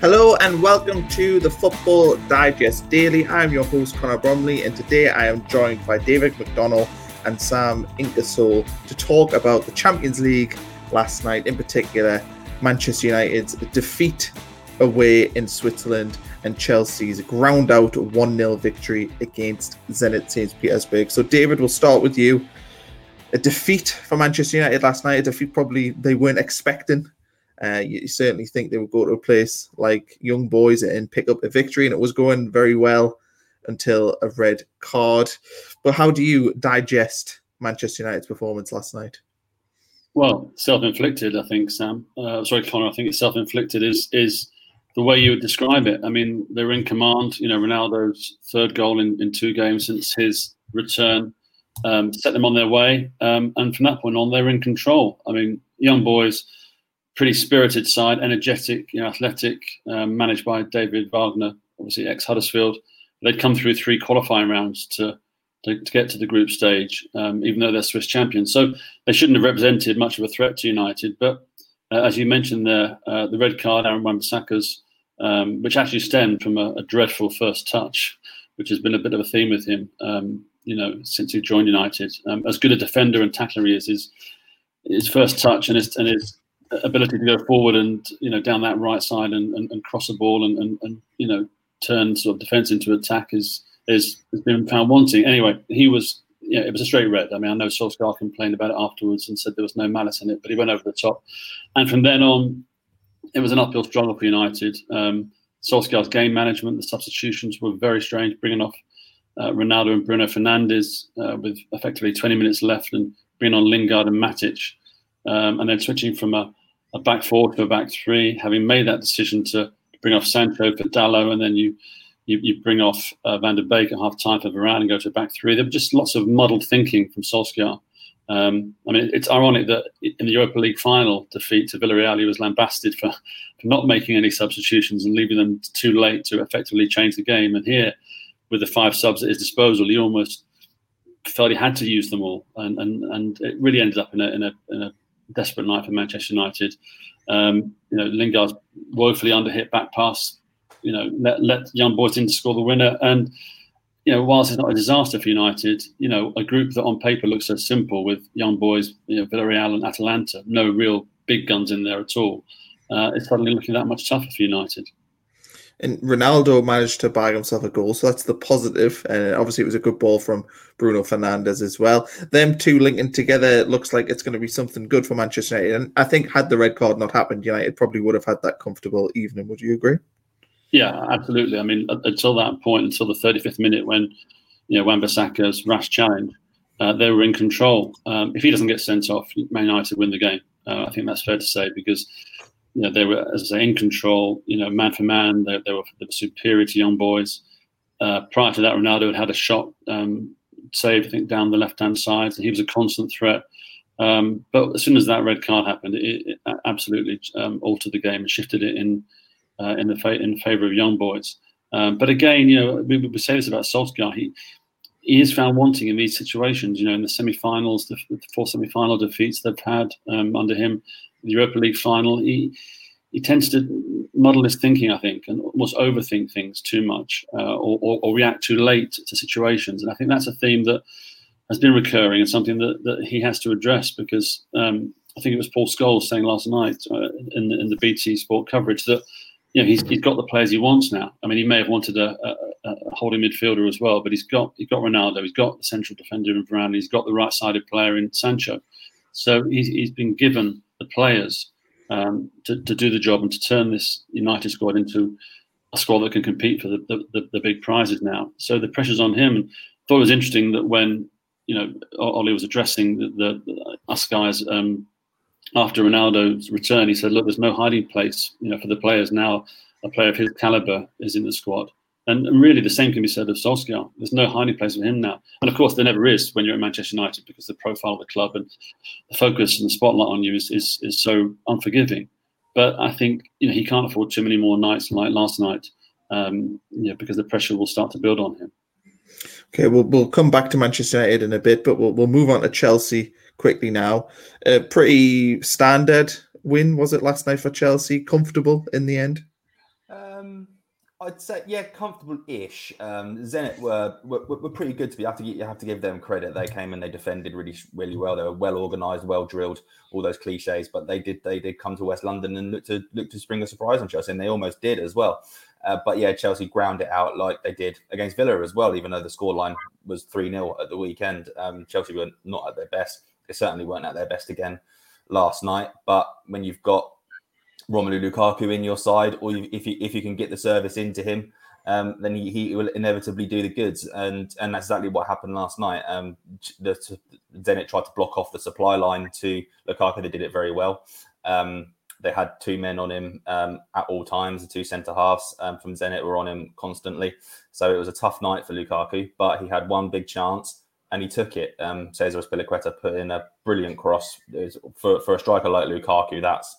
Hello and welcome to the Football Digest Daily. I'm your host Connor Bromley, and today I am joined by David McDonnell and Sam Inkersole to talk about the Champions League last night, in particular Manchester United's defeat away in Switzerland and Chelsea's ground out 1 0 victory against Zenit St. Petersburg. So, David, we'll start with you. A defeat for Manchester United last night, a defeat probably they weren't expecting uh, you, certainly think they would go to a place like Young Boys and pick up a victory, and it was going very well until a red card. But how do you digest Manchester United's performance last night? Well, self-inflicted, I think, Sam. Uh, sorry, Connor. I think it's self-inflicted. Is is the way you would describe it? I mean, they're in command. You know, Ronaldo's third goal in, in two games since his return um, set them on their way, um, and from that point on, they're in control. I mean, young boys pretty spirited side, energetic, you know, athletic, um, managed by David Wagner, obviously ex Huddersfield. They'd come through three qualifying rounds to to, to get to the group stage, um, even though they're Swiss champions. So they shouldn't have represented much of a threat to United. But uh, as you mentioned there, uh, the red card, Aaron Wan-Bissaka's, um, which actually stemmed from a, a, dreadful first touch, which has been a bit of a theme with him, um, you know, since he joined United. Um, as good a defender and tackler he is, his, his first touch and his, and his ability to go forward and you know down that right side and, and, and cross the ball and, and, and, you know turn sort of defence into attack is is has been found wanting. Anyway, he was yeah, it was a straight red. I mean, I know Solskjaer complained about it afterwards and said there was no malice in it, but he went over the top. And from then on, it was an uphill struggle for United. Um, Solskjaer's game management, the substitutions were very strange, bringing off uh, Ronaldo and Bruno Fernandes uh, with effectively 20 minutes left and bringing on Lingard and Matic, um, and then switching from a a back four to a back three, having made that decision to bring off Sancho for Dalot, and then you you, you bring off uh, Van der Beek at half time for Varane and go to a back three. There were just lots of muddled thinking from Solskjaer. Um, I mean, it's ironic that in the Europa League final defeat to Villarreal, he was lambasted for, for not making any substitutions and leaving them too late to effectively change the game. And here, with the five subs at his disposal, he almost felt he had to use them all, and and, and it really ended up in a in a, in a desperate night for Manchester United. Um, you know, Lingard's woefully underhit back pass. You know, let let young boys in to score the winner. And you know, whilst it's not a disaster for United, you know, a group that on paper looks so simple with young boys, you know, Villarreal and Atalanta, no real big guns in there at all. Uh, it's suddenly looking that much tougher for United. And Ronaldo managed to bag himself a goal, so that's the positive. And obviously, it was a good ball from Bruno Fernandes as well. Them two linking together looks like it's going to be something good for Manchester United. And I think had the red card not happened, United probably would have had that comfortable evening. Would you agree? Yeah, absolutely. I mean, until that point, until the 35th minute, when you know Wan-Bissaka's rash challenge, uh, they were in control. Um, if he doesn't get sent off, Man United win the game. Uh, I think that's fair to say because you know, they were, as I say, in control, you know, man for man. They, they, were, they were superior to young boys. Uh, prior to that, Ronaldo had had a shot um, saved, I think, down the left hand side. So he was a constant threat. Um, but as soon as that red card happened, it, it absolutely um, altered the game and shifted it in uh, in the fa- in favour of young boys. Um, but again, you know, we, we say this about Solskjaer. He he is found wanting in these situations. You know, in the semi-finals, the, the four semi-final defeats they've had um, under him, the Europa League final, he he tends to muddle his thinking, I think, and almost overthink things too much uh, or, or, or, react too late to situations. And I think that's a theme that has been recurring and something that, that he has to address because um, I think it was Paul Scholes saying last night uh, in, in the BT Sport coverage that you know he's, he's got the players he wants now. I mean, he may have wanted a, a, a holding midfielder as well, but he's got he's got Ronaldo, he's got the central defender in Varane, he's got the right-sided player in Sancho. So he's, he's been given the players um, to, to do the job and to turn this United squad into a squad that can compete for the, the, the big prizes now. So the pressure's on him. And thought it was interesting that when you know Ollie was addressing the, the, the us guys um, after Ronaldo's return, he said, "Look, there's no hiding place, you know, for the players now. A player of his caliber is in the squad." And, really, the same can be said of Solskjaer. There's no hiding place for him now. And of course, there never is when you're at Manchester United because the profile of the club and the focus and the spotlight on you is, is, is so unforgiving. But I think you know he can't afford too many more nights like last night, um, you know, because the pressure will start to build on him. Okay, we'll we'll come back to Manchester United in a bit, but we'll we'll move on to Chelsea quickly now. A pretty standard win was it last night for Chelsea? Comfortable in the end. I'd say yeah, comfortable-ish. Um, Zenit were, were, were pretty good to be. You have to you have to give them credit. They came and they defended really really well. They were well organised, well drilled. All those cliches, but they did they did come to West London and look to look to spring a surprise on Chelsea, and they almost did as well. Uh, but yeah, Chelsea ground it out like they did against Villa as well, even though the scoreline was 3 0 at the weekend. Um, Chelsea were not at their best. They certainly weren't at their best again last night. But when you've got Romelu Lukaku in your side, or you, if you if you can get the service into him, um, then he, he will inevitably do the goods, and and that's exactly what happened last night. Um, the, Zenit tried to block off the supply line to Lukaku. They did it very well. Um, they had two men on him um, at all times. The two centre halves um, from Zenit were on him constantly. So it was a tough night for Lukaku, but he had one big chance and he took it. Um, Cesar Azpilicueta put in a brilliant cross for, for a striker like Lukaku. That's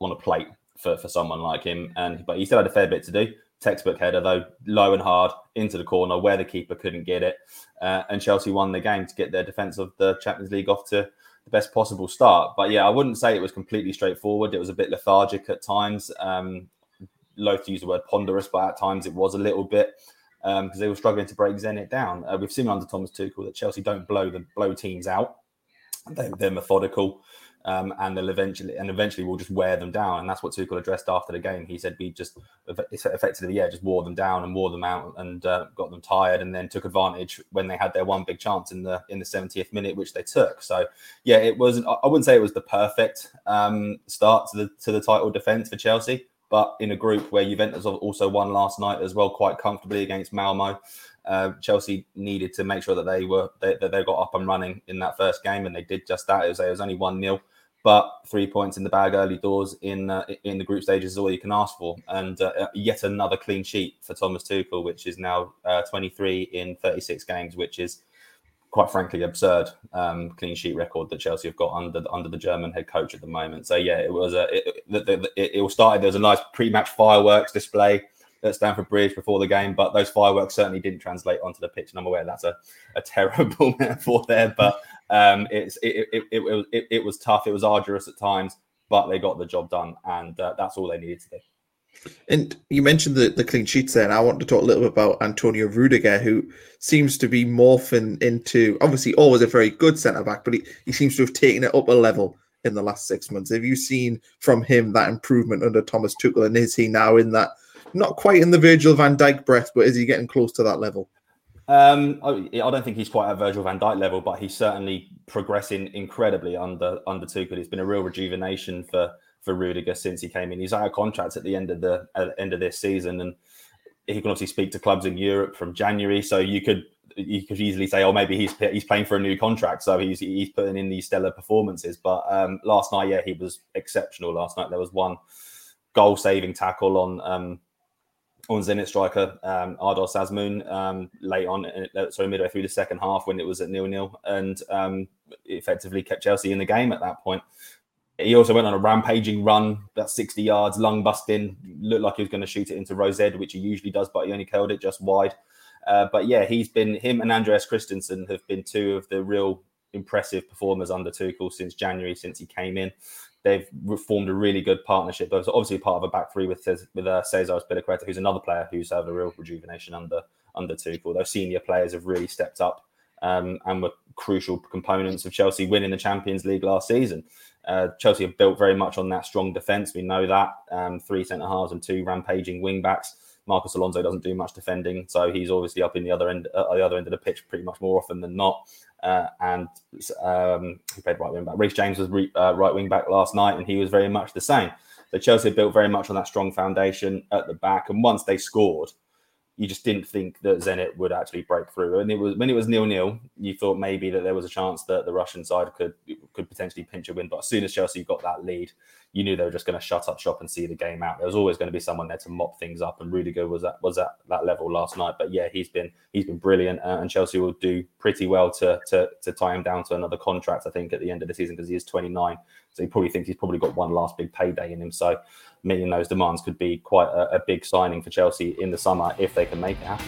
on a plate for, for someone like him. And but he still had a fair bit to do. Textbook header though, low and hard into the corner where the keeper couldn't get it. Uh, and Chelsea won the game to get their defence of the Champions League off to the best possible start. But yeah, I wouldn't say it was completely straightforward. It was a bit lethargic at times. Um, loath to use the word ponderous, but at times it was a little bit because um, they were struggling to break Zenit down. Uh, we've seen under Thomas Tuchel that Chelsea don't blow the blow teams out. They, they're methodical um, and they'll eventually and eventually we'll just wear them down. And that's what Tuchel addressed after the game. He said we just effectively, yeah, just wore them down and wore them out and uh, got them tired, and then took advantage when they had their one big chance in the in the 70th minute, which they took. So yeah, it was. I wouldn't say it was the perfect um, start to the to the title defense for Chelsea, but in a group where Juventus also won last night as well, quite comfortably against Malmo. Uh, Chelsea needed to make sure that they were they, that they got up and running in that first game, and they did just that. It was, it was only one 0 but three points in the bag early doors in uh, in the group stages is all you can ask for, and uh, yet another clean sheet for Thomas Tuchel, which is now uh, 23 in 36 games, which is quite frankly absurd um, clean sheet record that Chelsea have got under under the German head coach at the moment. So yeah, it was a it, it, it, it all started. There was a nice pre-match fireworks display at Stamford Bridge before the game, but those fireworks certainly didn't translate onto the pitch. And I'm aware that's a, a terrible metaphor there, but um, it's it, it, it, it, it was tough. It was arduous at times, but they got the job done, and uh, that's all they needed to do. And you mentioned the, the clean sheets there, and I want to talk a little bit about Antonio Rudiger, who seems to be morphing into obviously always a very good centre back, but he, he seems to have taken it up a level in the last six months. Have you seen from him that improvement under Thomas Tuchel, and is he now in that not quite in the Virgil van Dijk breath, but is he getting close to that level? Um, I, don't think he's quite at Virgil van Dijk level, but he's certainly progressing incredibly under under Tuchel. It's been a real rejuvenation for for Rudiger since he came in. He's out of contract at the end of the end of this season, and he can obviously speak to clubs in Europe from January. So you could you could easily say, oh, maybe he's he's playing for a new contract, so he's he's putting in these stellar performances. But um, last night, yeah, he was exceptional. Last night there was one goal saving tackle on um, on Zenit striker um, Sazmoun um, late on, uh, sorry, midway through the second half when it was at nil nil, and um, effectively kept Chelsea in the game at that point. He also went on a rampaging run, about 60 yards, lung busting, looked like he was going to shoot it into Rosed, which he usually does, but he only curled it just wide. Uh, but yeah, he's been him and Andreas Christensen have been two of the real impressive performers under Tuchel since January, since he came in they've formed a really good partnership. But obviously part of a back three with with uh, Cesar Azpilicueta, who's another player who's had a real rejuvenation under under Tuchel. Those senior players have really stepped up um, and were crucial components of Chelsea winning the Champions League last season. Uh, Chelsea have built very much on that strong defence. We know that um, three centre halves and two rampaging wing backs. Marcos Alonso doesn't do much defending, so he's obviously up in the other end, uh, the other end of the pitch pretty much more often than not. Uh, and um, he played right wing back. Reece James was re, uh, right wing back last night, and he was very much the same. So Chelsea built very much on that strong foundation at the back, and once they scored, you just didn't think that Zenit would actually break through. And it was when it was nil nil, you thought maybe that there was a chance that the Russian side could could potentially pinch a win. But as soon as Chelsea got that lead, you knew they were just going to shut up shop and see the game out. There was always going to be someone there to mop things up, and Rudiger was at was at that level last night. But yeah, he's been he's been brilliant, uh, and Chelsea will do pretty well to to to tie him down to another contract. I think at the end of the season because he is 29, so he probably thinks he's probably got one last big payday in him. So meeting those demands could be quite a, a big signing for Chelsea in the summer if they can make it happen.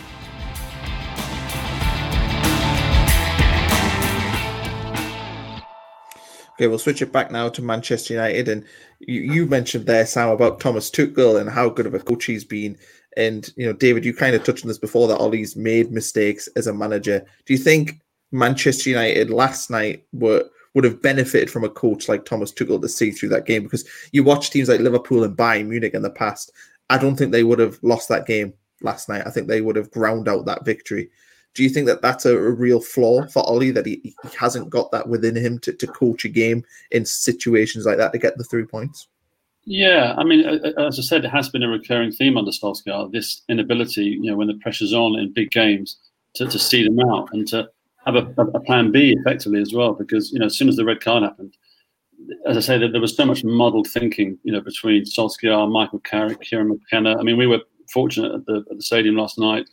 Okay, we'll switch it back now to Manchester United. And you, you, mentioned there, Sam, about Thomas Tuchel and how good of a coach he's been. And, you know, David, you kind of touched on this before that Ollie's made mistakes as a manager. Do you think Manchester United last night were would have benefited from a coach like Thomas Tuchel to see through that game because you watch teams like Liverpool and Bayern Munich in the past. I don't think they would have lost that game last night. I think they would have ground out that victory. Do you think that that's a, real flaw for Ollie that he, he, hasn't got that within him to, to coach a game in situations like that to get the three points? Yeah, I mean, as I said, it has been a recurring theme under Solskjaer. This inability, you know, when the pressure's on in big games, to, to see them out and to have a, a, plan B effectively as well. Because you know, as soon as the red card happened, as I say, that there was so much muddled thinking, you know, between Solskjaer, Michael Carrick, Kieran McKenna. I mean, we were fortunate at the, at the stadium last night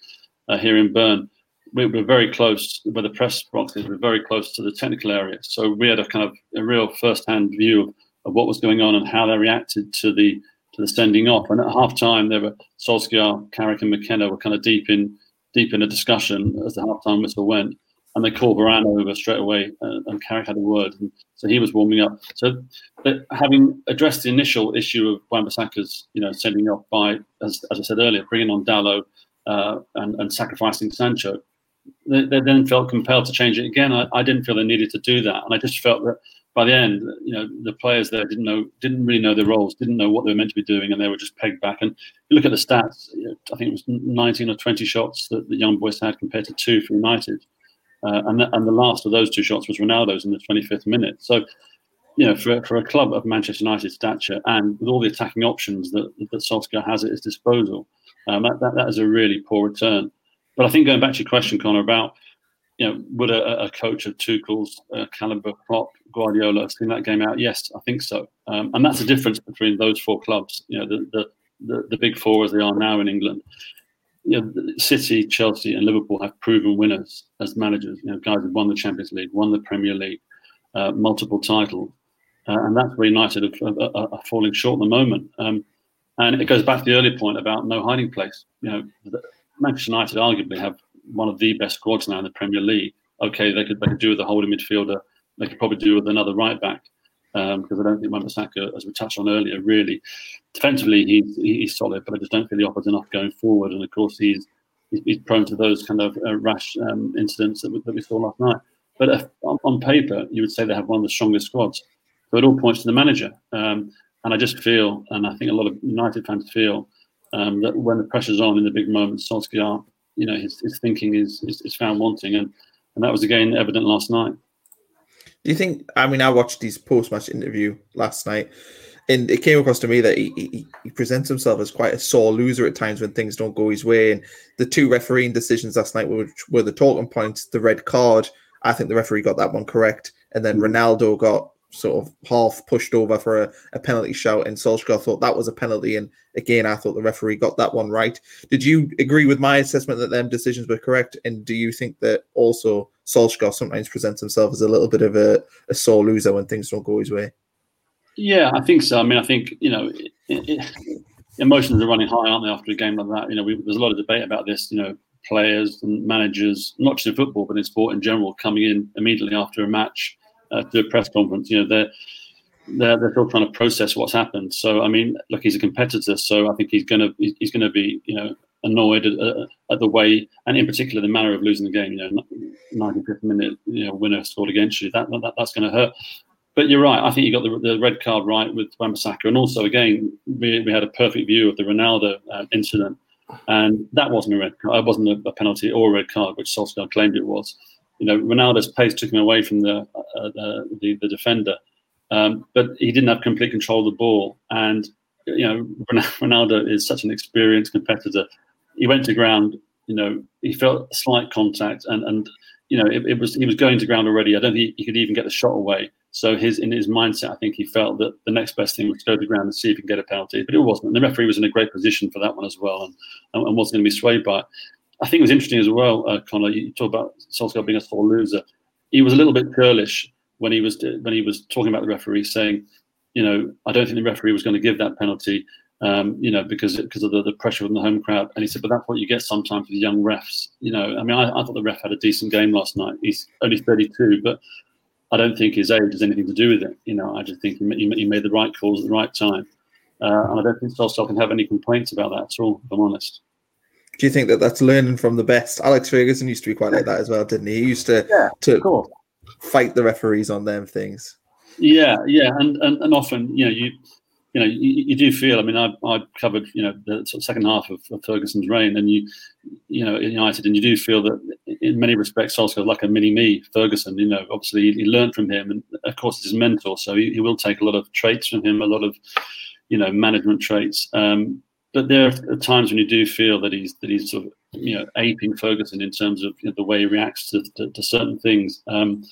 uh, here in Bern. We were very close, where the press boxes were very close to the technical area. So we had a kind of a real first-hand view of, of what was going on and how they reacted to the to the sending off. And at half time, there were Solskjaer, Carrick, and McKenna were kind of deep in deep in a discussion as the half time whistle went and they called Varane over straight away, uh, and Carrick had a word, and so he was warming up. So, having addressed the initial issue of Wan-Bissaka's, you know, sending off by, as, as I said earlier, bringing on Dalot uh, and, and sacrificing Sancho, they, they, then felt compelled to change it again. I, I, didn't feel they needed to do that, and I just felt that by the end, you know, the players there didn't know, didn't really know their roles, didn't know what they were meant to be doing, and they were just pegged back. And you look at the stats, I think it was 19 or 20 shots that the young boys had compared to two for United. Uh, and, the, and the last of those two shots was Ronaldo's in the 25th minute. So, you know, for, for a club of Manchester United stature and with all the attacking options that, that Solskjaer has at his disposal, um, that, that, that is a really poor return. But I think going back to your question, Connor, about, you know, would a, a coach of Tuchel's uh, caliber, Klopp, Guardiola, have seen that game out? Yes, I think so. Um, and that's the difference between those four clubs, you know, the, the, the, the big four as they are now in England you know, City, Chelsea, and Liverpool have proven winners as managers. You know, guys have won the Champions League, won the Premier League, uh, multiple titles, uh, and that's where United are, are, are, falling short at the moment. Um, and it goes back to the earlier point about no hiding place. You know, Manchester United arguably have one of the best squads now in the Premier League. Okay, they could they could do with a holding midfielder. They could probably do with another right back um, because I don't think Wan-Bissaka, as we touched on earlier, really defensively he's he's solid, but I just don't feel he offers enough going forward. And of course, he's he's prone to those kind of uh, rash um, incidents that we, that we, saw last night. But if, on, on, paper, you would say they have one of the strongest squads. So it all points to the manager. Um, and I just feel, and I think a lot of United fans feel, um, that when the pressure's on in the big moments, Solskjaer, you know, his, his thinking is, is, is found wanting, and and that was again evident last night. Do you think? I mean, I watched his post-match interview last night, and it came across to me that he, he, he, presents himself as quite a sore loser at times when things don't go his way. And the two refereeing decisions last night were, were the talking points. The red card, I think the referee got that one correct, and then hmm. Ronaldo got sort of half pushed over for a, a penalty shout, and Solskjaer thought that was a penalty. And again, I thought the referee got that one right. Did you agree with my assessment that them decisions were correct? And do you think that also Solskjaer sometimes presents himself as a little bit of a, a sore loser when things don't go his way? Yeah, I think so. I mean, I think you know, it, it, emotions are running high, aren't they? After a game like that, you know, we, there's a lot of debate about this. You know, players and managers, not just in football but in sport in general, coming in immediately after a match uh, to a press conference. You know, they're they're, they're still trying to process what's happened. So, I mean, look, he's a competitor, so I think he's going to he's going to be you know annoyed at, uh, at, the way, and in particular the manner of losing the game. You know, 95th minute, you know, winner scored against you. That, that that's going to hurt. But you're right. I think you got the, the red card right with Wan-Bissaka, and also again we, we had a perfect view of the Ronaldo uh, incident, and that wasn't a red card. It wasn't a, a penalty or a red card, which Solskjaer claimed it was you know, Ronaldo's pace took him away from the uh, the, the, defender, um, but he didn't have complete control of the ball. And you know, Ronaldo is such an experienced competitor. He went to ground you know, he felt slight contact, and and you know, it, it was he was going to ground already. I don't think he could even get the shot away. So his in his mindset, I think he felt that the next best thing was to go to ground and see if he can get a penalty, but it wasn't. And the referee was in a great position for that one as well, and and, and wasn't going to be swayed by it. I think it was interesting as well, uh, Connor. You talk about Solskjaer being a sore loser. He was a little bit curlish when he was when he was talking about the referee, saying, you know, I don't think the referee was going to give that penalty um, you know, because because of the, the pressure from the home crowd. And he said, but that's what you get sometimes with young refs. You know, I mean, I, I thought the ref had a decent game last night. He's only 32, but I don't think his age has anything to do with it. You know, I just think he, he made the right calls at the right time. Uh, and I don't think Solskjaer can have any complaints about that at all, if I'm honest. Do you think that that's learning from the best? Alex Ferguson used to be quite like that as well, didn't he? He used to yeah, to fight the referees on them things. Yeah, yeah, and, and and often you know you you know, you, you, do feel. I mean, I, I covered you know the sort of second half of, of, Ferguson's reign, and you, you know, United, and you do feel that in many respects, Solskjaer like a mini me, Ferguson. You know, obviously he, he learned from him, and of course, he's his mentor, so he, he, will take a lot of traits from him, a lot of, you know, management traits. Um, but there are times when you do feel that he's that he's sort of you know aping Ferguson in terms of you know, the way he reacts to, to, to certain things. Um,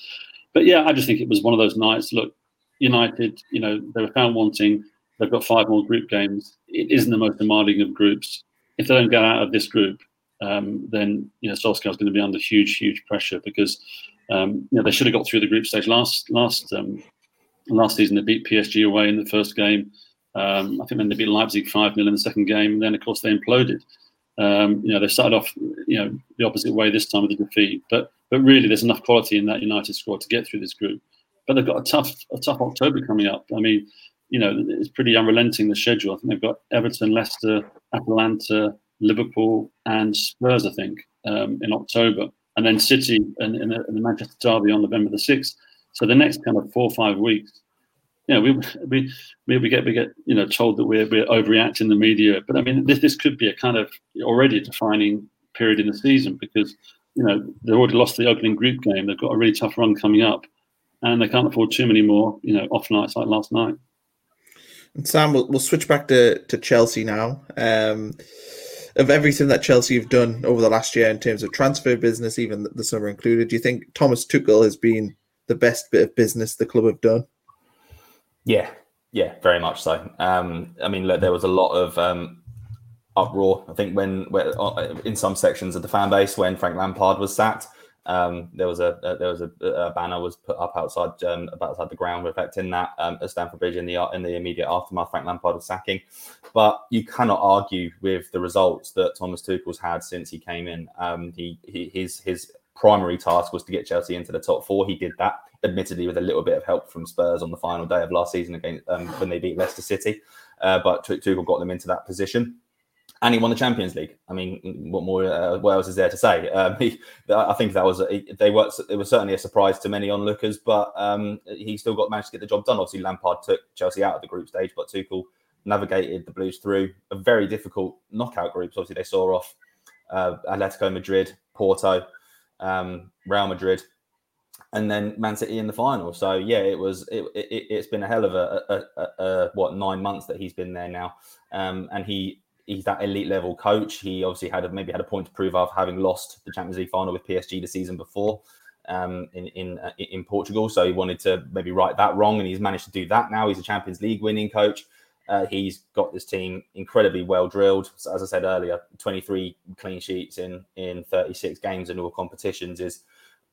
but yeah, I just think it was one of those nights. Look, United, you know, they were found wanting They've got five more group games. It isn't the most demanding of groups. If they don't get out of this group, um, then you know Solskjaer is going to be under huge, huge pressure because um, you know they should have got through the group stage last last um, last season. They beat PSG away in the first game. Um, I think then they beat Leipzig five 0 in the second game, and then of course they imploded. Um, you know they started off you know the opposite way this time with the defeat, but but really there's enough quality in that United squad to get through this group. But they've got a tough a tough October coming up. I mean you know, it's pretty unrelenting the schedule. I think they've got Everton, Leicester, Atalanta, Liverpool, and Spurs. I think um, in October, and then City and, and, the, and, the, Manchester Derby on November the sixth. So the next kind of four or five weeks, you know, we we we, get we get you know told that we're we're overreacting the media, but I mean this this could be a kind of already defining period in the season because you know they've already lost the opening group game. They've got a really tough run coming up, and they can't afford too many more you know off nights like last night. And Sam, we'll, we'll switch back to, to Chelsea now. Um, of everything that Chelsea have done over the last year in terms of transfer business, even the summer included, do you think Thomas Tuchel has been the best bit of business the club have done? Yeah, yeah, very much so. Um, I mean, look, there was a lot of um, uproar. I think when, when uh, in some sections of the fan base when Frank Lampard was sacked, um, there was a, a there was a, a, banner was put up outside um, outside the ground reflecting that um, at Stamford Bridge in the in the immediate aftermath Frank Lampard was sacking. But you cannot argue with the results that Thomas Tuchel's had since he came in. Um, he, he his his primary task was to get Chelsea into the top four. He did that, admittedly with a little bit of help from Spurs on the final day of last season against um, when they beat Leicester City. Uh, but Tuchel got them into that position and he won the Champions League. I mean, what more? Uh, what else is there to say? Um, he, I think that was they were it was certainly a surprise to many onlookers, but um, he still got managed to get the job done. Obviously, Lampard took Chelsea out of the group stage, but Tuchel navigated the Blues through a very difficult knockout groups. Obviously, they saw off uh, Atletico Madrid, Porto, um, Real Madrid, and then Man City in the final. So yeah, it was it, it has been a hell of a, a, a, a, what nine months that he's been there now, um, and he he's that elite level coach. He obviously had a, maybe had a point to prove of having lost the Champions League final with PSG the season before um, in in uh, in Portugal. So he wanted to maybe right that wrong, and he's managed to do that. Now he's a Champions League winning coach. Uh, he's got this team incredibly well drilled. So as I said earlier, 23 clean sheets in in 36 games in all competitions is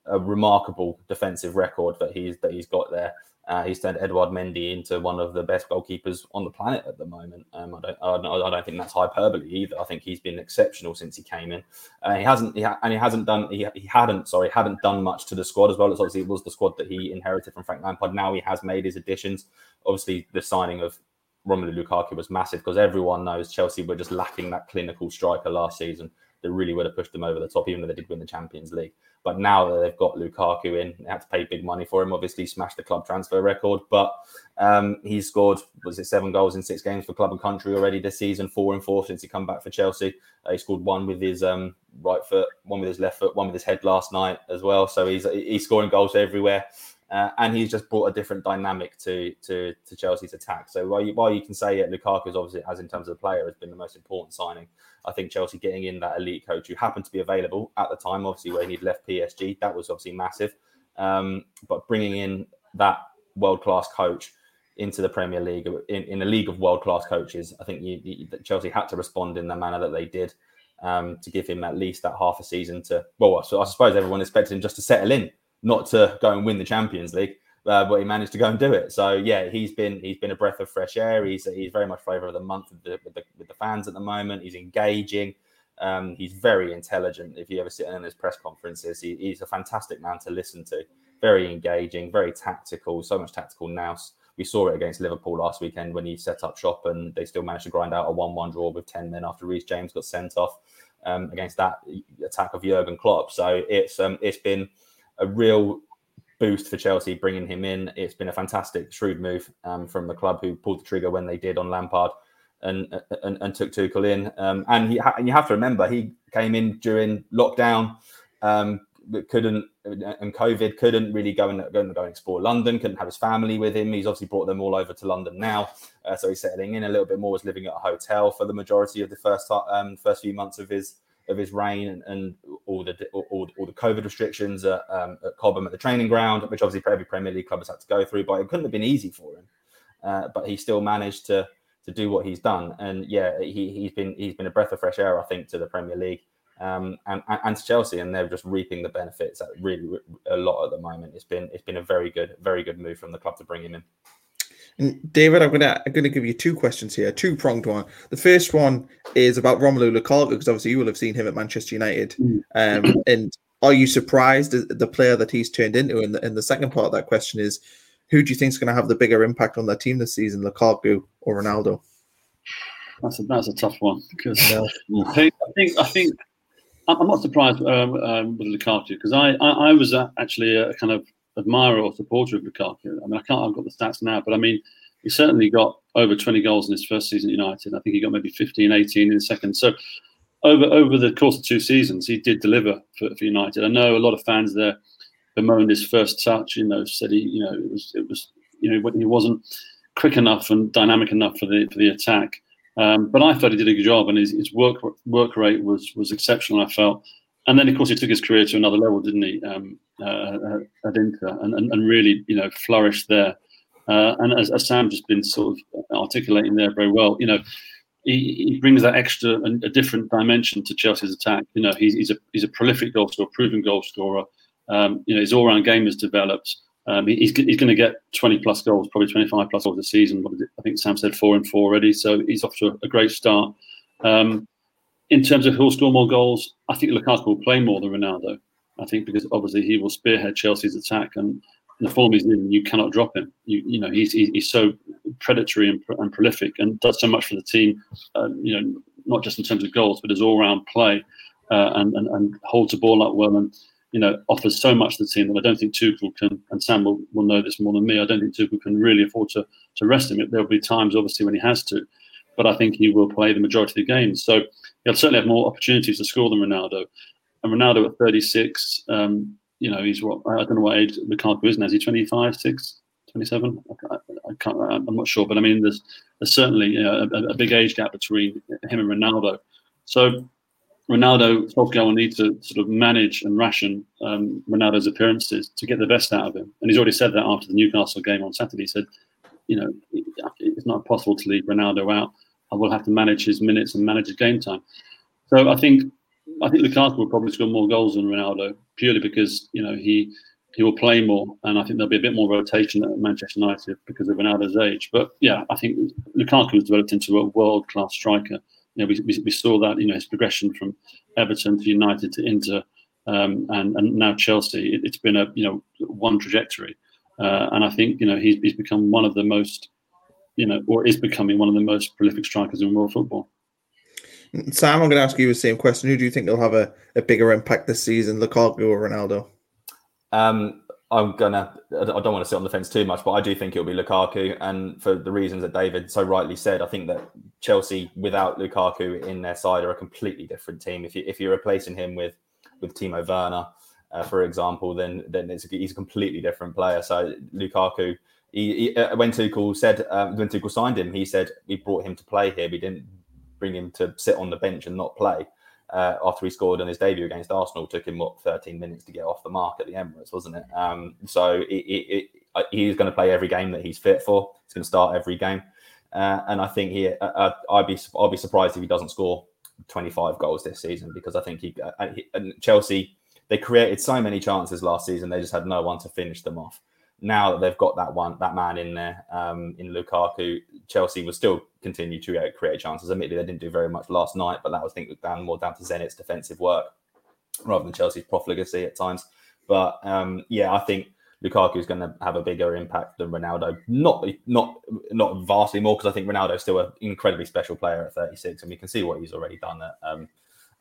a remarkable defensive record that he's that he's got there. Uh, he's turned Edouard Mendy into one of the best goalkeepers on the planet at the moment. Um, I don't, I I don't think that's hyperbole either. I think he's been exceptional since he came in. Uh, he hasn't, he ha- and he hasn't done, he, he hadn't, sorry, hadn't done much to the squad as well. It's obviously it was the squad that he inherited from Frank Lampard. Now he has made his additions. Obviously, the signing of Romelu Lukaku was massive because everyone knows Chelsea were just lacking that clinical striker last season that really would have pushed them over the top, even though they did win the Champions League. But now that they've got Lukaku in, they had to pay big money for him. Obviously, smashed the club transfer record, but um, he's scored was it seven goals in six games for club and country already this season, four and four since he come back for Chelsea. Uh, he scored one with his um, right foot, one with his left foot, one with his head last night as well. So he's he's scoring goals everywhere. Uh, and he's just brought a different dynamic to to, to Chelsea's attack. So while you, while you can say that Lukaku is obviously, as in terms of the player, has been the most important signing, I think Chelsea getting in that elite coach who happened to be available at the time, obviously when he'd left PSG, that was obviously massive. Um, but bringing in that world class coach into the Premier League in, in a league of world class coaches, I think you, you, Chelsea had to respond in the manner that they did um, to give him at least that half a season to. Well, so I suppose everyone expected him just to settle in not to go and win the Champions League, uh, but he managed to go and do it. So yeah, he's been he's been a breath of fresh air. He's he's very much flavour of the month with the, with the, with the fans at the moment. He's engaging. Um, he's very intelligent. If you ever sit in his press conferences, he, he's a fantastic man to listen to. Very engaging, very tactical. So much tactical nous. We saw it against Liverpool last weekend when he set up shop and they still managed to grind out a one-one draw with ten men after Reece James got sent off um, against that attack of Jurgen Klopp. So it's um, it's been a real boost for Chelsea bringing him in. It's been a fantastic, shrewd move um, from the club who pulled the trigger when they did on Lampard and and, and took Tuchel in. Um, and he ha- you have to remember he came in during lockdown, um, couldn't and COVID couldn't really go and go and, go and explore London. Couldn't have his family with him. He's obviously brought them all over to London now, uh, so he's settling in a little bit more. Was living at a hotel for the majority of the first um, first few months of his of his reign and, and all the all, all, the COVID restrictions at, um, at Cobham at the training ground, which obviously every Premier League club has had to go through. But it couldn't have been easy for him. Uh, but he still managed to to do what he's done, and yeah, he, he's been he's been a breath of fresh air, I think, to the Premier League um, and, and to Chelsea, and they're just reaping the benefits at really a lot at the moment. It's been it's been a very good very good move from the club to bring him in. And David, I'm gonna I'm gonna give you two questions here, two pronged one. The first one is about Romelu Lukaku because obviously you will have seen him at Manchester United, mm. um, and are you surprised at the player that he's turned into? And the, and the second part of that question is, who do you think is going to have the bigger impact on their team this season, Lukaku or Ronaldo? That's a that's a tough one because. I think I think I think I'm not surprised um, um, with Lukaku because I, I, I was actually a kind of admirer or supporter of Lukaku. I mean, I can't, I've got the stats now, but I mean, he certainly got over 20 goals in his first season at United. I think he got maybe 15, 18 in the second. So over over the course of two seasons, he did deliver for, for United. I know a lot of fans there bemoaned his first touch. You know, said he, you know, it was it was you know he wasn't quick enough and dynamic enough for the for the attack. Um, but I thought he did a good job, and his, his work work rate was was exceptional. I felt, and then of course he took his career to another level, didn't he? Um, uh, at Inter, and, and, and, really you know flourished there. Uh, and as, as, Sam just been sort of articulating there very well, you know, he, he brings that extra and a different dimension to Chelsea's attack. You know, he's, he's a he's a prolific goal scorer, proven goal scorer. Um, you know, his all-round game has developed. Um, he's he's going to get 20 plus goals, probably 25 plus goals a season. I think Sam said four and four already, so he's off to a, great start. Um, in terms of who'll score more goals, I think Lukaku will play more than Ronaldo. I think because obviously he will spearhead Chelsea's attack, and the form he's in, you cannot drop him. You you know he's he's so predatory and, and prolific, and does so much for the team. Uh, you know, not just in terms of goals, but his all-round play, uh, and, and and holds the ball up well and you know, offers so much to the team that I don't think Tuchel can, and Sam will, will know this more than me, I don't think Tuchel can really afford to, to rest him. There'll be times, obviously, when he has to, but I think he will play the majority of the games. So he'll certainly have more opportunities to score than Ronaldo. And Ronaldo at 36, um, you know, he's what, I don't know what age Lukaku is now. Is he 25, 6, 27? I, I can't, I'm not sure. But I mean, there's, there's certainly you know, a, a big age gap between him and Ronaldo. So Ronaldo, Solskjaer will need to sort of manage and ration um, Ronaldo's appearances to get the best out of him. And he's already said that after the Newcastle game on Saturday. He said, you know, it's not possible to leave Ronaldo out. I will have to manage his minutes and manage his game time. So I think I think Lukaku will probably score more goals than Ronaldo purely because you know he he will play more, and I think there'll be a bit more rotation at Manchester United because of Ronaldo's age. But yeah, I think Lukaku has developed into a world class striker you know, we, we, saw that, you know, his progression from Everton to United to Inter um, and, and now Chelsea. It, has been a, you know, one trajectory. Uh, and I think, you know, he's, he's become one of the most, you know, or is becoming one of the most prolific strikers in world football. Sam, I'm going to ask you the same question. Who do you think will have a, a bigger impact this season, Lukaku or Ronaldo? Um, I'm gonna. I don't want to sit on the fence too much, but I do think it'll be Lukaku, and for the reasons that David so rightly said, I think that Chelsea without Lukaku in their side are a completely different team. If you if you're replacing him with with Timo Werner, uh, for example, then then it's a, he's a completely different player. So Lukaku, he, he, uh, when Tuchel said um, when Tuchel signed him, he said we brought him to play here. We didn't bring him to sit on the bench and not play. Uh, after he scored on his debut against Arsenal, took him what 13 minutes to get off the mark at the Emirates, wasn't it? Um, so he's going to play every game that he's fit for. He's going to start every game, uh, and I think he, uh, uh I'd be I'd be surprised if he doesn't score 25 goals this season because I think he, uh, he Chelsea they created so many chances last season. They just had no one to finish them off. Now that they've got that one, that man in there, um, in Lukaku, Chelsea will still continue to create chances. Admittedly, they didn't do very much last night, but that was I think down more down to Zenit's defensive work rather than Chelsea's profligacy at times. But um, yeah, I think Lukaku is going to have a bigger impact than Ronaldo. Not not not vastly more because I think Ronaldo is still an incredibly special player at 36, and we can see what he's already done at, um,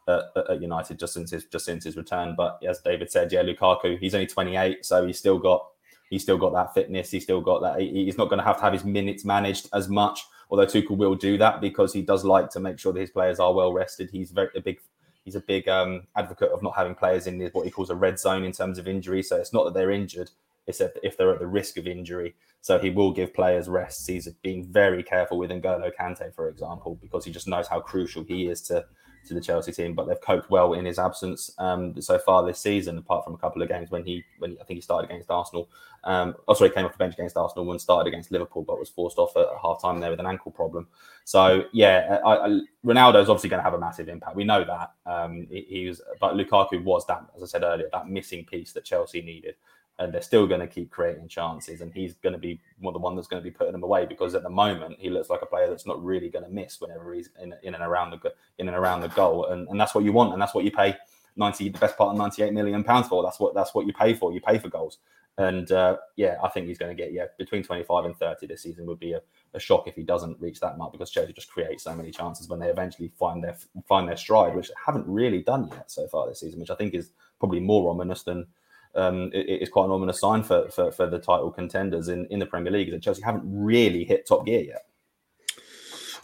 at, at, United just since his just since his return. But as David said, yeah, Lukaku, he's only 28, so he's still got he's still got that fitness. He's still got that. He's not going to have to have his minutes managed as much. Although Tuchel will do that because he does like to make sure that his players are well rested. He's very a big he's a big um, advocate of not having players in what he calls a red zone in terms of injury. So it's not that they're injured, it's that if they're at the risk of injury. So he will give players rests. He's being very careful with N'Golo Kante, for example, because he just knows how crucial he is to to the Chelsea team. But they've coped well in his absence um, so far this season, apart from a couple of games when he when he, I think he started against Arsenal. Um, oh, sorry, came off the bench against Arsenal and started against Liverpool, but was forced off at half time there with an ankle problem. So yeah, I, I, Ronaldo is obviously going to have a massive impact. We know that. Um, he, he was, but Lukaku was that, as I said earlier, that missing piece that Chelsea needed and they're still going to keep creating chances. And he's going to be one the one that's going to be putting them away because at the moment he looks like a player that's not really going to miss whenever he's in, in and around the in and around the goal. And, and that's what you want, and that's what you pay ninety the best part of ninety eight million pounds for. That's what that's what you pay for. You pay for goals. And uh, yeah, I think he's going to get yeah between twenty five and thirty this season would be a, a shock if he doesn't reach that mark because Chelsea just create so many chances when they eventually find their find their stride, which they haven't really done yet so far this season, which I think is probably more ominous than um, it, it's quite an ominous sign for, for, for the title contenders in, in the Premier League that Chelsea haven't really hit top gear yet.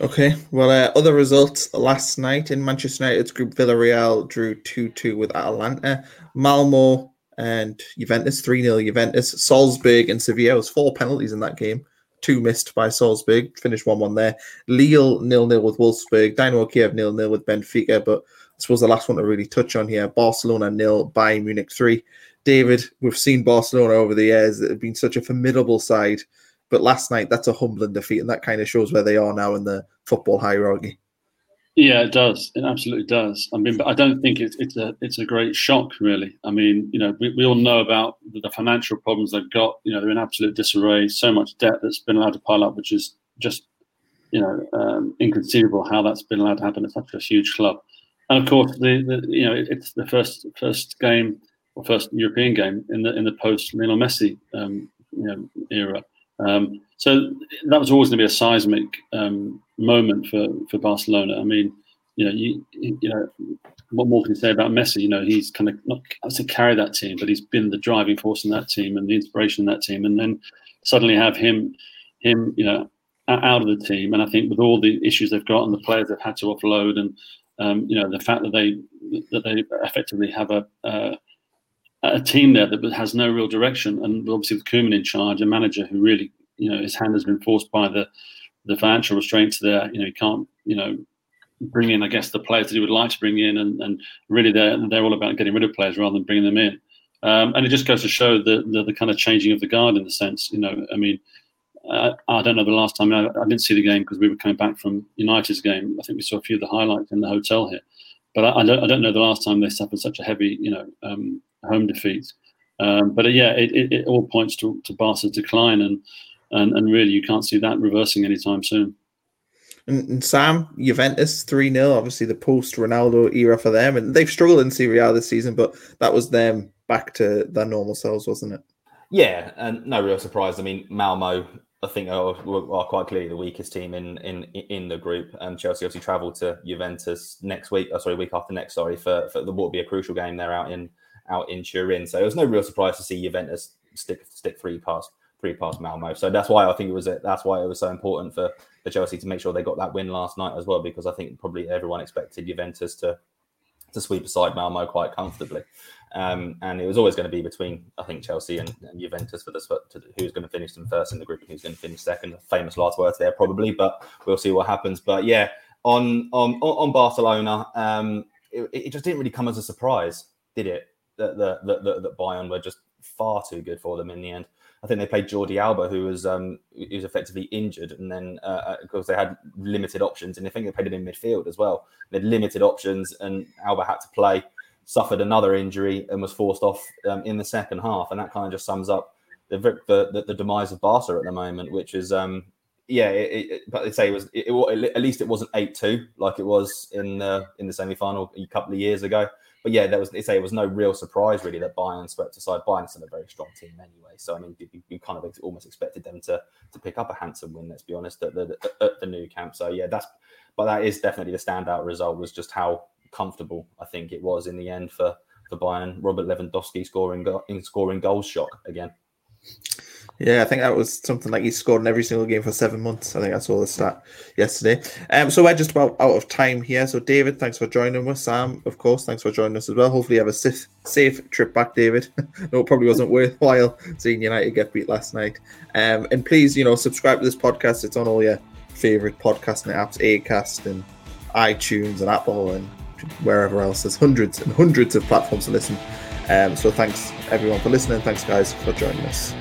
Okay, well, uh, other results last night in Manchester United's group, Villarreal drew 2 2 with Atalanta, Malmo and Juventus 3 0 Juventus, Salzburg and Sevilla was four penalties in that game. Two missed by Salzburg, finished 1 1 there. Lille nil nil with Wolfsburg, Dynamo Kiev nil nil with Benfica, but I suppose the last one to really touch on here Barcelona nil, Bayern Munich 3. David, we've seen Barcelona over the years that have been such a formidable side, but last night that's a humbling defeat, and that kind of shows where they are now in the football hierarchy. Yeah, it does. It absolutely does. I mean, but I don't think it's it's a it's a great shock, really. I mean, you know, we, we all know about the, the financial problems they've got. You know, they're in absolute disarray. So much debt that's been allowed to pile up, which is just you know um, inconceivable how that's been allowed to happen at such a huge club. And of course, the, the you know it's the first first game or first European game in the in the post Lionel Messi um, you know, era. Um, so that was always going to be a seismic um, moment for, for Barcelona. I mean, you know, you, you know, what more can you say about Messi? You know, he's kind of not to carry that team, but he's been the driving force in that team and the inspiration in that team. And then suddenly have him, him, you know, out of the team. And I think with all the issues they've got and the players they've had to offload, and um, you know, the fact that they that they effectively have a uh, a team there that has no real direction, and obviously with Koeman in charge, a manager who really, you know, his hand has been forced by the the financial restraints there. You know, he can't, you know, bring in, I guess, the players that he would like to bring in, and, and really they're they're all about getting rid of players rather than bringing them in. Um, and it just goes to show the, the, the kind of changing of the guard in the sense, you know, I mean, I, I don't know the last time I, I didn't see the game because we were coming back from United's game. I think we saw a few of the highlights in the hotel here, but I, I don't I don't know the last time they suffered such a heavy, you know, um, home defeat. Um, but uh, yeah, it, it, it, all points to, to Barca's decline, and, and and really you can't see that reversing anytime soon. And, and Sam, Juventus 3 0, obviously the post Ronaldo era for them. And they've struggled in Serie A this season, but that was them back to their normal selves, wasn't it? Yeah, and no real surprise. I mean, Malmo, I think, are, are quite clearly the weakest team in in in the group. And um, Chelsea obviously travel to Juventus next week, oh, sorry, week after next, sorry, for, for the what will be a crucial game. They're out in out in Turin. So it was no real surprise to see Juventus stick stick three past three past Malmo. So that's why I think it was that's why it was so important for, for Chelsea to make sure they got that win last night as well, because I think probably everyone expected Juventus to to sweep aside Malmo quite comfortably. Um, and it was always going to be between, I think, Chelsea and, and Juventus for the to, who's going to finish them first in the group and who's going to finish second. Famous last words there, probably, but we'll see what happens. But yeah, on on on Barcelona, um, it, it, just didn't really come as a surprise, did it? That that, that that Bayern were just far too good for them in the end. I think they played Jordi Alba, who was um, who was effectively injured, and then uh, uh, they had limited options, and I think they played him in midfield as well. They had limited options, and Alba had to play suffered another injury and was forced off um, in the second half, and that kind of just sums up the the, the demise of Barca at the moment, which is um, yeah, it, it, but they say it was it, it, at least it wasn't eight two like it was in the in the semi final a couple of years ago. But yeah, there was they say it was no real surprise really that Bayern swept aside. Bayern's still a very strong team anyway, so I mean you, kind of almost expected them to to pick up a handsome win. Let's be honest at the at the Nou Camp. So yeah, that's but that is definitely the standout result was just how comfortable. I think it was in the end for for Bayern. Robert Lewandowski scoring in scoring goals shock again. Yeah, I think that was something like he scored in every single game for seven months. I think I saw the stat yesterday. Um, so we're just about out of time here. So David, thanks for joining us. Sam, of course, thanks for joining us as well. Hopefully, you have a safe, safe trip back, David. no, it probably wasn't worthwhile seeing United get beat last night. Um, and please, you know, subscribe to this podcast. It's on all your favorite podcasting apps, Acast and iTunes and Apple and wherever else. There's hundreds and hundreds of platforms to listen. Um, so thanks everyone for listening. Thanks guys for joining us.